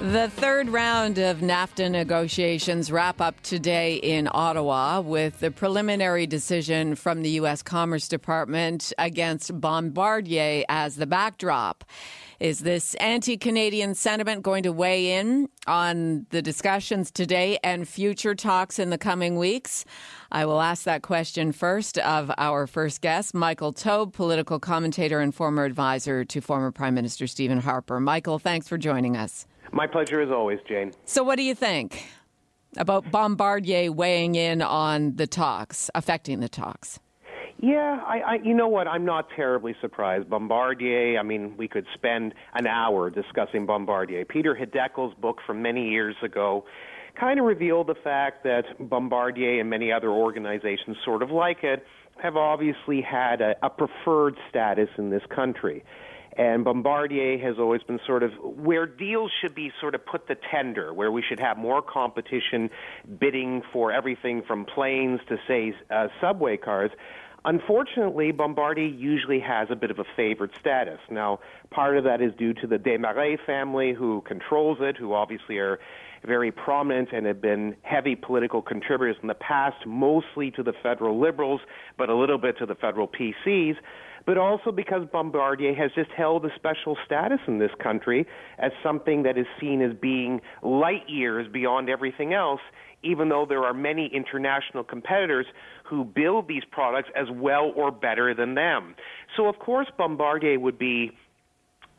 The third round of NAFTA negotiations wrap up today in Ottawa with the preliminary decision from the U.S. Commerce Department against Bombardier as the backdrop. Is this anti Canadian sentiment going to weigh in on the discussions today and future talks in the coming weeks? I will ask that question first of our first guest, Michael Taube, political commentator and former advisor to former Prime Minister Stephen Harper. Michael, thanks for joining us. My pleasure as always, Jane. So, what do you think about Bombardier weighing in on the talks, affecting the talks? Yeah, I, I, you know what? I'm not terribly surprised. Bombardier. I mean, we could spend an hour discussing Bombardier. Peter Hadekel's book from many years ago kind of revealed the fact that Bombardier and many other organizations, sort of like it, have obviously had a, a preferred status in this country. And Bombardier has always been sort of where deals should be sort of put the tender, where we should have more competition bidding for everything from planes to, say, uh, subway cars. Unfortunately, Bombardier usually has a bit of a favored status. Now, part of that is due to the Desmarais family who controls it, who obviously are very prominent and have been heavy political contributors in the past, mostly to the federal liberals, but a little bit to the federal PCs but also because Bombardier has just held a special status in this country as something that is seen as being light years beyond everything else, even though there are many international competitors who build these products as well or better than them. So, of course, Bombardier would be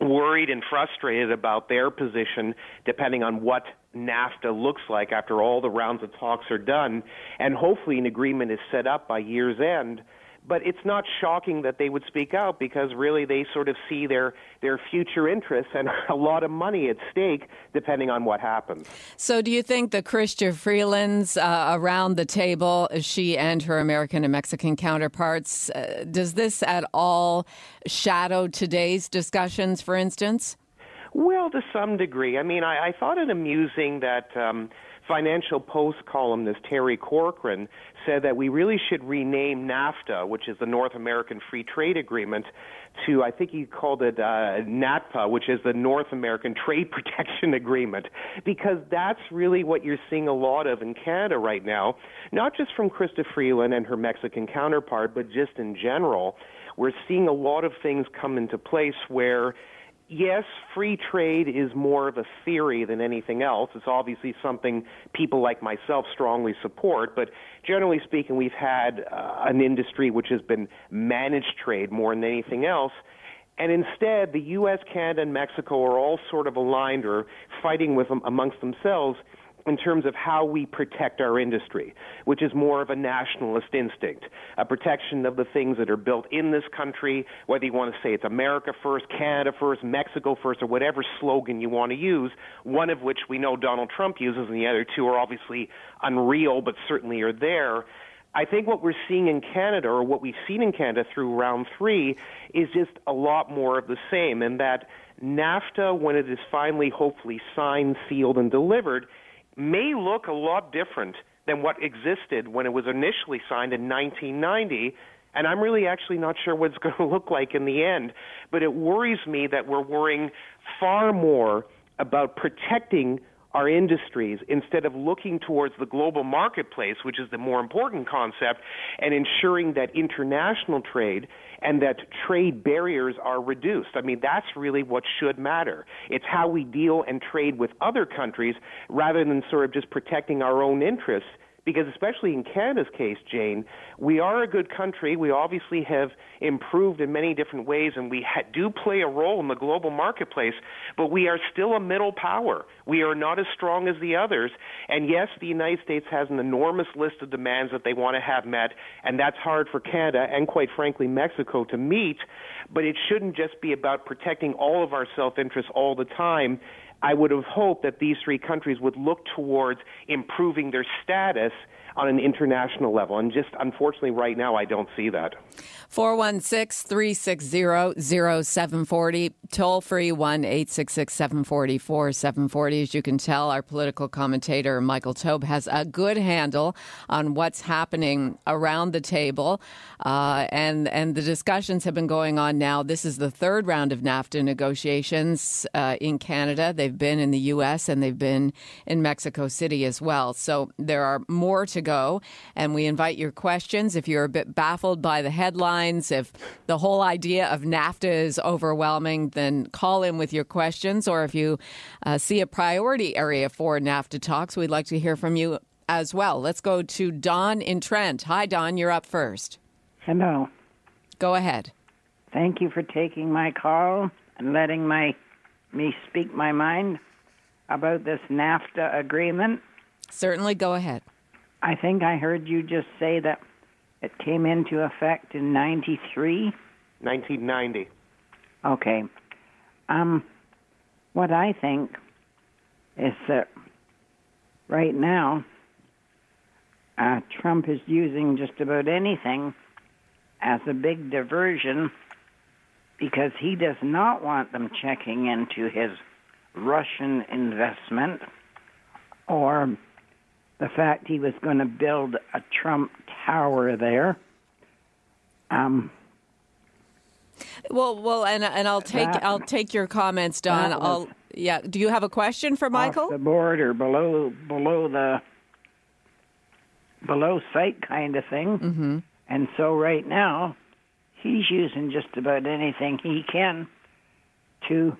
worried and frustrated about their position depending on what NAFTA looks like after all the rounds of talks are done and hopefully an agreement is set up by year's end but it's not shocking that they would speak out because really they sort of see their their future interests and a lot of money at stake depending on what happens. So, do you think the Chrystia Freelands uh, around the table, she and her American and Mexican counterparts, uh, does this at all shadow today's discussions? For instance. Well, to some degree. I mean, I, I thought it amusing that. Um, Financial Post columnist Terry Corcoran said that we really should rename NAFTA, which is the North American Free Trade Agreement, to I think he called it uh, NATPA, which is the North American Trade Protection Agreement, because that's really what you're seeing a lot of in Canada right now, not just from Chrystia Freeland and her Mexican counterpart, but just in general. We're seeing a lot of things come into place where yes, free trade is more of a theory than anything else. It's obviously something people like myself strongly support, but generally speaking, we've had uh, an industry which has been managed trade more than anything else. And instead, the U.S., Canada, and Mexico are all sort of aligned or fighting with them amongst themselves in terms of how we protect our industry, which is more of a nationalist instinct, a protection of the things that are built in this country, whether you want to say it's America first, Canada first, Mexico first, or whatever slogan you want to use, one of which we know Donald Trump uses, and the other two are obviously unreal, but certainly are there. I think what we're seeing in Canada, or what we've seen in Canada through round three, is just a lot more of the same, and that NAFTA, when it is finally, hopefully, signed, sealed, and delivered, may look a lot different than what existed when it was initially signed in 1990. And I'm really actually not sure what it's going to look like in the end. But it worries me that we're worrying far more about protecting our industries instead of looking towards the global marketplace, which is the more important concept, and ensuring that international trade and that trade barriers are reduced. I mean, that's really what should matter. It's how we deal and trade with other countries rather than sort of just protecting our own interests because especially in Canada's case, Jane, we are a good country. We obviously have improved in many different ways, and we ha- do play a role in the global marketplace. But we are still a middle power. We are not as strong as the others. And yes, the United States has an enormous list of demands that they want to have met, and that's hard for Canada and, quite frankly, Mexico to meet. But it shouldn't just be about protecting all of our self-interests all the time I would have hoped that these three countries would look towards improving their status on an international level. And just unfortunately, right now, I don't see that. 416 360 0740, toll free 1 866 740 740. As you can tell, our political commentator, Michael Taube, has a good handle on what's happening around the table. Uh, and, and the discussions have been going on now. This is the third round of NAFTA negotiations uh, in Canada. They've been in the U.S. and they've been in Mexico City as well. So there are more to go. And we invite your questions. If you're a bit baffled by the headlines, if the whole idea of NAFTA is overwhelming, then call in with your questions. Or if you uh, see a priority area for NAFTA talks, we'd like to hear from you as well. Let's go to Don in Trent. Hi, Don. You're up first. Hello. Go ahead. Thank you for taking my call and letting my me speak my mind about this NAFTA agreement. Certainly, go ahead. I think I heard you just say that it came into effect in 93. 1990. Okay. Um, what I think is that right now, uh, Trump is using just about anything as a big diversion because he does not want them checking into his Russian investment or the fact he was going to build a Trump Tower there. Um, well, well, and and I'll take that, I'll take your comments, Don. I'll yeah. Do you have a question for Michael? the border, below below the below sight kind of thing. Mm-hmm. And so right now, he's using just about anything he can to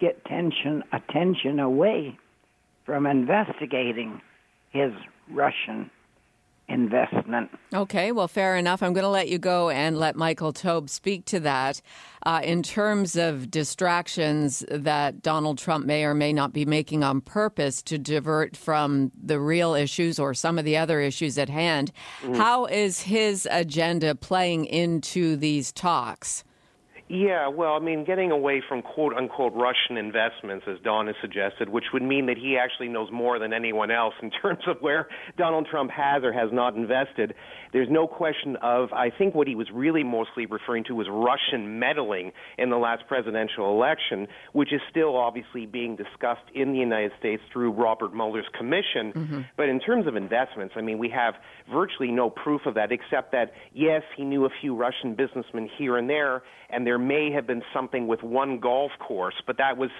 get tension attention away from investigating his Russian investment. Okay, well, fair enough. I'm going to let you go and let Michael Taube speak to that. Uh, in terms of distractions that Donald Trump may or may not be making on purpose to divert from the real issues or some of the other issues at hand, mm. how is his agenda playing into these talks? Yeah, well, I mean, getting away from quote unquote Russian investments, as Don has suggested, which would mean that he actually knows more than anyone else in terms of where Donald Trump has or has not invested. There's no question of, I think what he was really mostly referring to was Russian meddling in the last presidential election, which is still obviously being discussed in the United States through Robert Mueller's commission. Mm-hmm. But in terms of investments, I mean, we have virtually no proof of that except that, yes, he knew a few Russian businessmen here and there, and there may have been something with one golf course, but that was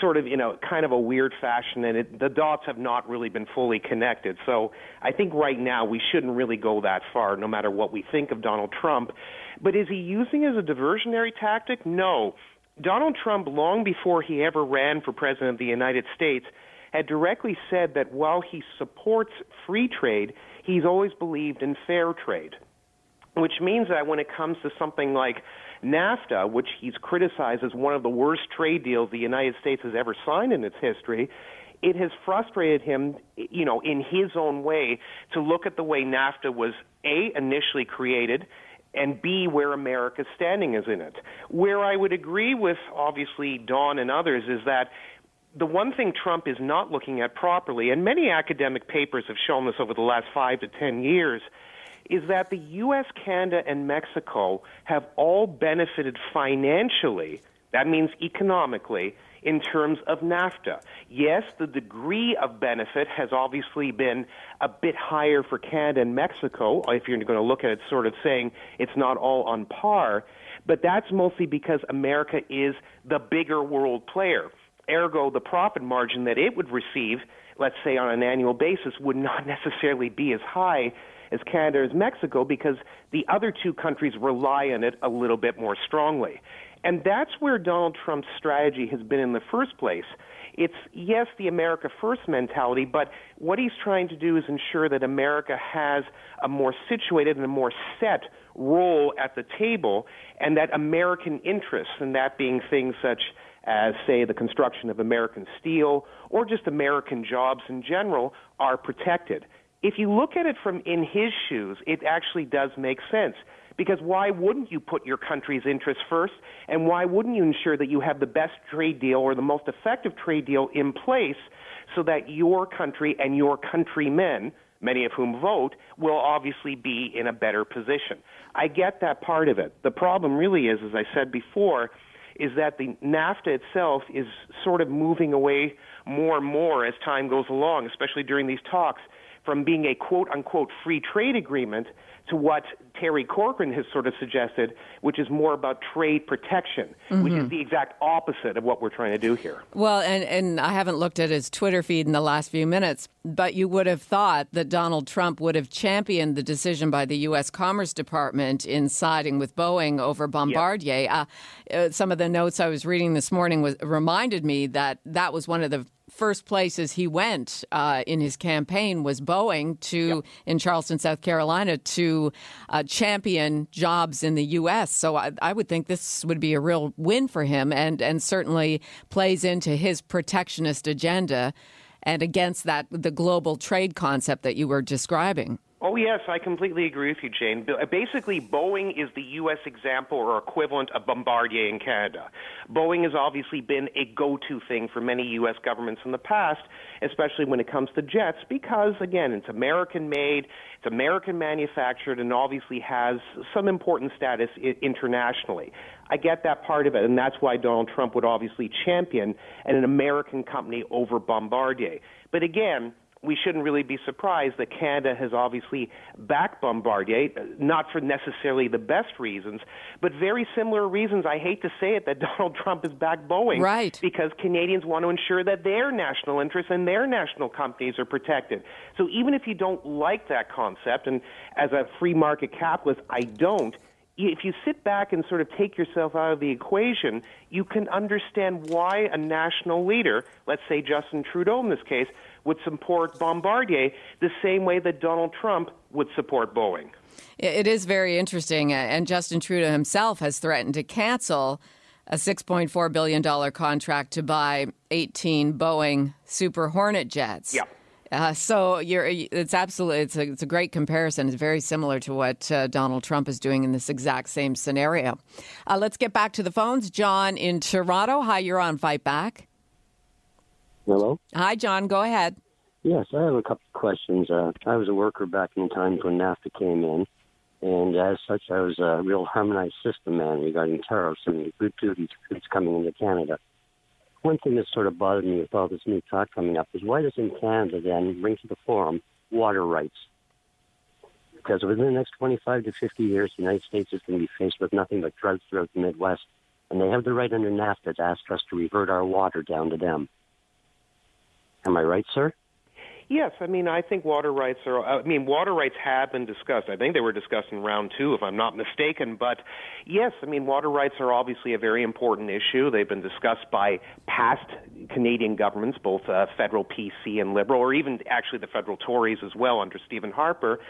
sort of, you know, kind of a weird fashion, and it, the dots have not really been fully connected. So I think right now we shouldn't really go that far, no matter what we think of Donald Trump. But is he using it as a diversionary tactic? No. Donald Trump, long before he ever ran for president of the United States, had directly said that while he supports free trade, he's always believed in fair trade. Which means that when it comes to something like NAFTA, which he's criticized as one of the worst trade deals the United States has ever signed in its history, it has frustrated him, you know, in his own way to look at the way NAFTA was A, initially created, and B, where America's standing is in it. Where I would agree with, obviously, Don and others is that the one thing Trump is not looking at properly, and many academic papers have shown this over the last five to ten years, is that the U.S., Canada, and Mexico have all benefited financially, that means economically, in terms of NAFTA. Yes, the degree of benefit has obviously been a bit higher for Canada and Mexico, if you're going to look at it sort of saying it's not all on par, but that's mostly because America is the bigger world player. Ergo, the profit margin that it would receive, let's say on an annual basis, would not necessarily be as high as Canada as Mexico because the other two countries rely on it a little bit more strongly. And that's where Donald Trump's strategy has been in the first place. It's, yes, the America First mentality, but what he's trying to do is ensure that America has a more situated and a more set role at the table, and that American interests, and that being things such as, say, the construction of American steel or just American jobs in general, are protected. If you look at it from in his shoes, it actually does make sense. Because why wouldn't you put your country's interests first? And why wouldn't you ensure that you have the best trade deal or the most effective trade deal in place so that your country and your countrymen, many of whom vote, will obviously be in a better position? I get that part of it. The problem really is, as I said before, is that the NAFTA itself is sort of moving away more and more as time goes along, especially during these talks, from being a quote unquote free trade agreement to what Terry Corcoran has sort of suggested, which is more about trade protection, mm-hmm. which is mm-hmm. the exact opposite of what we're trying to do here. Well, and, and I haven't looked at his Twitter feed in the last few minutes, but you would have thought that Donald Trump would have championed the decision by the U.S. Commerce Department in siding with Boeing over Bombardier. Uh, uh, some of the notes I was reading this morning was reminded me that that was one of the first places he went uh, in his campaign was Boeing to yep. in Charleston, South Carolina, to uh, champion jobs in the U.S. So I, I, would think this would be a real win for him, and and certainly plays into his protectionist agenda and against that the global trade concept that you were describing. Oh, yes, I completely agree with you, Jane. Basically, Boeing is the U.S. example or equivalent of Bombardier in Canada. Boeing has obviously been a go to thing for many U.S. governments in the past, especially when it comes to jets, because, again, it's American made, it's American manufactured, and obviously has some important status internationally. I get that part of it, and that's why Donald Trump would obviously champion an American company over Bombardier. But again, we shouldn't really be surprised that Canada has obviously backed Bombardier, eh, not for necessarily the best reasons, but very similar reasons. I hate to say it that Donald Trump is backed Boeing. Right. Because Canadians want to ensure that their national interests and their national companies are protected. So even if you don't like that concept, and as a free market capitalist, I don't, if you sit back and sort of take yourself out of the equation, you can understand why a national leader, let's say Justin Trudeau in this case, would support Bombardier the same way that Donald Trump would support Boeing. It is very interesting. Uh, and Justin Trudeau himself has threatened to cancel a $6.4 billion contract to buy 18 Boeing Super Hornet jets. Yeah. Uh, so you're, it's absolutely it's a, it's a great comparison. It's very similar to what uh, Donald Trump is doing in this exact same scenario. Uh, let's get back to the phones. John in Toronto. Hi, you're on Fight Back. Hello. Hi, John. Go ahead. Yes, I have a couple of questions. Uh, I was a worker back in the times when NAFTA came in, and as such, I was a real harmonized system man regarding tariffs and good duties goods coming into Canada. One thing that sort of bothered me with all this new talk coming up is why doesn't Canada then bring to the forum water rights? Because within the next 25 to 50 years, the United States is going to be faced with nothing but droughts throughout the Midwest, and they have the right under NAFTA to ask us to revert our water down to them. Am I right, sir? Yes, I mean I think water rights are. I mean water rights have been discussed. I think they were discussed in round two, if I'm not mistaken. But yes, I mean water rights are obviously a very important issue. They've been discussed by past Canadian governments, both uh, federal PC and Liberal, or even actually the federal Tories as well under Stephen Harper.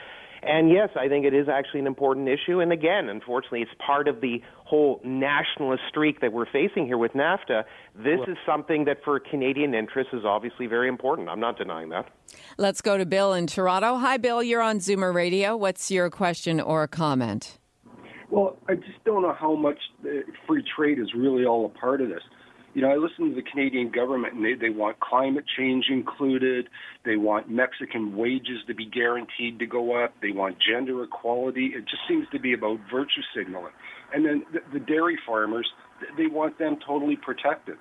And yes, I think it is actually an important issue. And again, unfortunately, it's part of the whole nationalist streak that we're facing here with NAFTA. This well, is something that, for Canadian interests, is obviously very important. I'm not denying that. Let's go to Bill in Toronto. Hi, Bill. You're on Zoomer Radio. What's your question or comment? Well, I just don't know how much uh, free trade is really all a part of this you know, I listen to the Canadian government and they, they want climate change included. They want Mexican wages to be guaranteed to go up. They want gender equality. It just seems to be about virtue signaling. And then the, the dairy farmers, they want them totally protected.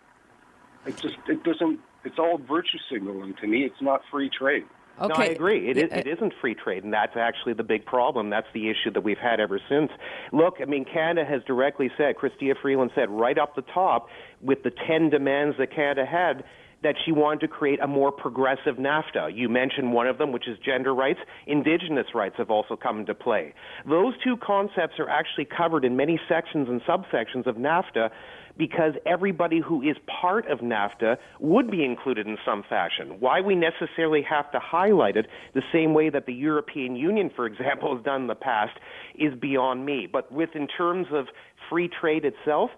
It just, it doesn't, it's all virtue signaling to me. It's not free trade. Okay. No, I agree. It, is, uh, it isn't free trade, and that's actually the big problem. That's the issue that we've had ever since. Look, I mean, Canada has directly said, Chrystia Freeland said right up the top, with the 10 demands that Canada had, that she wanted to create a more progressive NAFTA. You mentioned one of them, which is gender rights. Indigenous rights have also come into play. Those two concepts are actually covered in many sections and subsections of NAFTA because everybody who is part of NAFTA would be included in some fashion. Why we necessarily have to highlight it the same way that the European Union, for example, has done in the past is beyond me. But with in terms of free trade itself,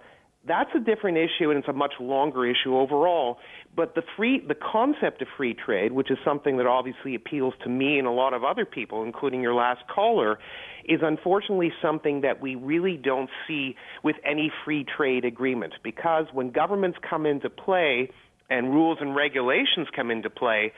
that's a different issue and it's a much longer issue overall. But the free, the concept of free trade, which is something that obviously appeals to me and a lot of other people, including your last caller, is unfortunately something that we really don't see with any free trade agreement. Because when governments come into play and rules and regulations come into play,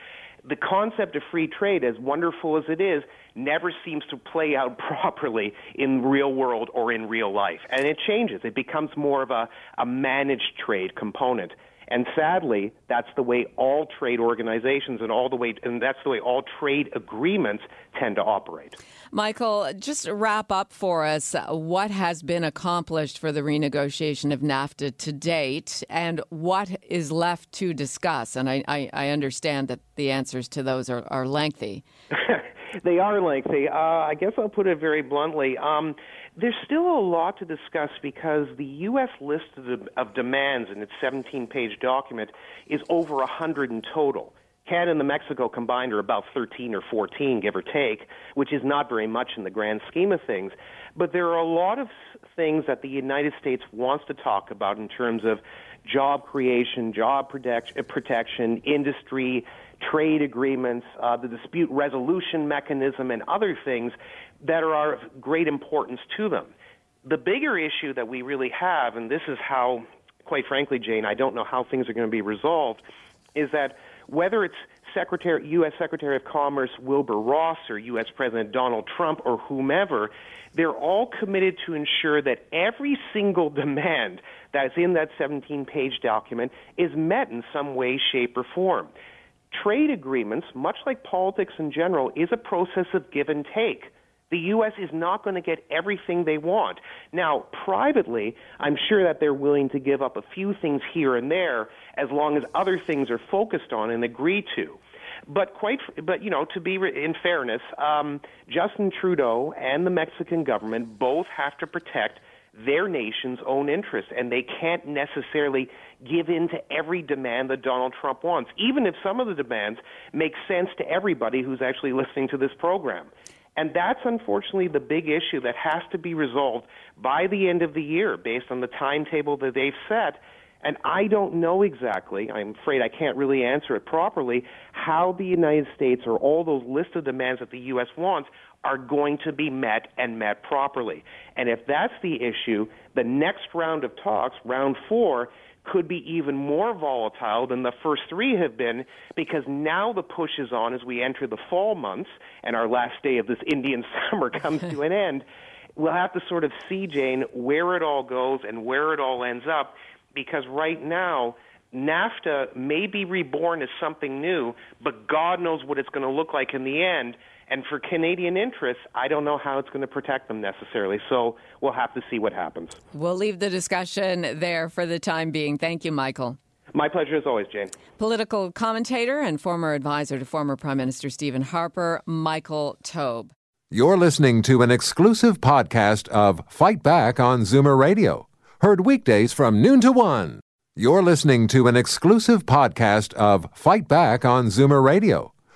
the concept of free trade, as wonderful as it is, never seems to play out properly in real world or in real life. And it changes. It becomes more of a, a managed trade component. And sadly, that's the way all trade organizations and all the way and that's the way all trade agreements tend to operate. Michael, just wrap up for us what has been accomplished for the renegotiation of NAFTA to date and what is left to discuss. And I, I, I understand that the answers to those are, are lengthy. they are lengthy. Uh, I guess I'll put it very bluntly. Um, there's still a lot to discuss because the U.S. list of, of demands in its 17 page document is over 100 in total. Canada and the Mexico combined are about 13 or 14, give or take, which is not very much in the grand scheme of things. But there are a lot of things that the United States wants to talk about in terms of job creation, job protect, protection, industry, trade agreements, uh, the dispute resolution mechanism, and other things that are of great importance to them. The bigger issue that we really have, and this is how, quite frankly, Jane, I don't know how things are going to be resolved, is that whether it's Secretary, U.S. Secretary of Commerce Wilbur Ross or U.S. President Donald Trump or whomever, they're all committed to ensure that every single demand that's in that 17 page document is met in some way, shape, or form. Trade agreements, much like politics in general, is a process of give and take. The U.S. is not going to get everything they want. Now, privately, I'm sure that they're willing to give up a few things here and there as long as other things are focused on and agreed to. But quite, but you know, to be in fairness, um, Justin Trudeau and the Mexican government both have to protect their nation's own interests, and they can't necessarily give in to every demand that Donald Trump wants, even if some of the demands make sense to everybody who's actually listening to this program. And that's unfortunately the big issue that has to be resolved by the end of the year based on the timetable that they've set. And I don't know exactly, I'm afraid I can't really answer it properly, how the United States or all those list of demands that the U.S. wants are going to be met and met properly. And if that's the issue, the next round of talks, round four, could be even more volatile than the first three have been because now the push is on as we enter the fall months and our last day of this Indian summer comes to an end. We'll have to sort of see, Jane, where it all goes and where it all ends up because right now, NAFTA may be reborn as something new, but God knows what it's going to look like in the end. And for Canadian interests, I don't know how it's going to protect them necessarily. So we'll have to see what happens. We'll leave the discussion there for the time being. Thank you, Michael. My pleasure as always, Jane. Political commentator and former advisor to former Prime Minister Stephen Harper, Michael Taube. You're listening to an exclusive podcast of Fight Back on Zoomer Radio, heard weekdays from noon to one. You're listening to an exclusive podcast of Fight Back on Zoomer Radio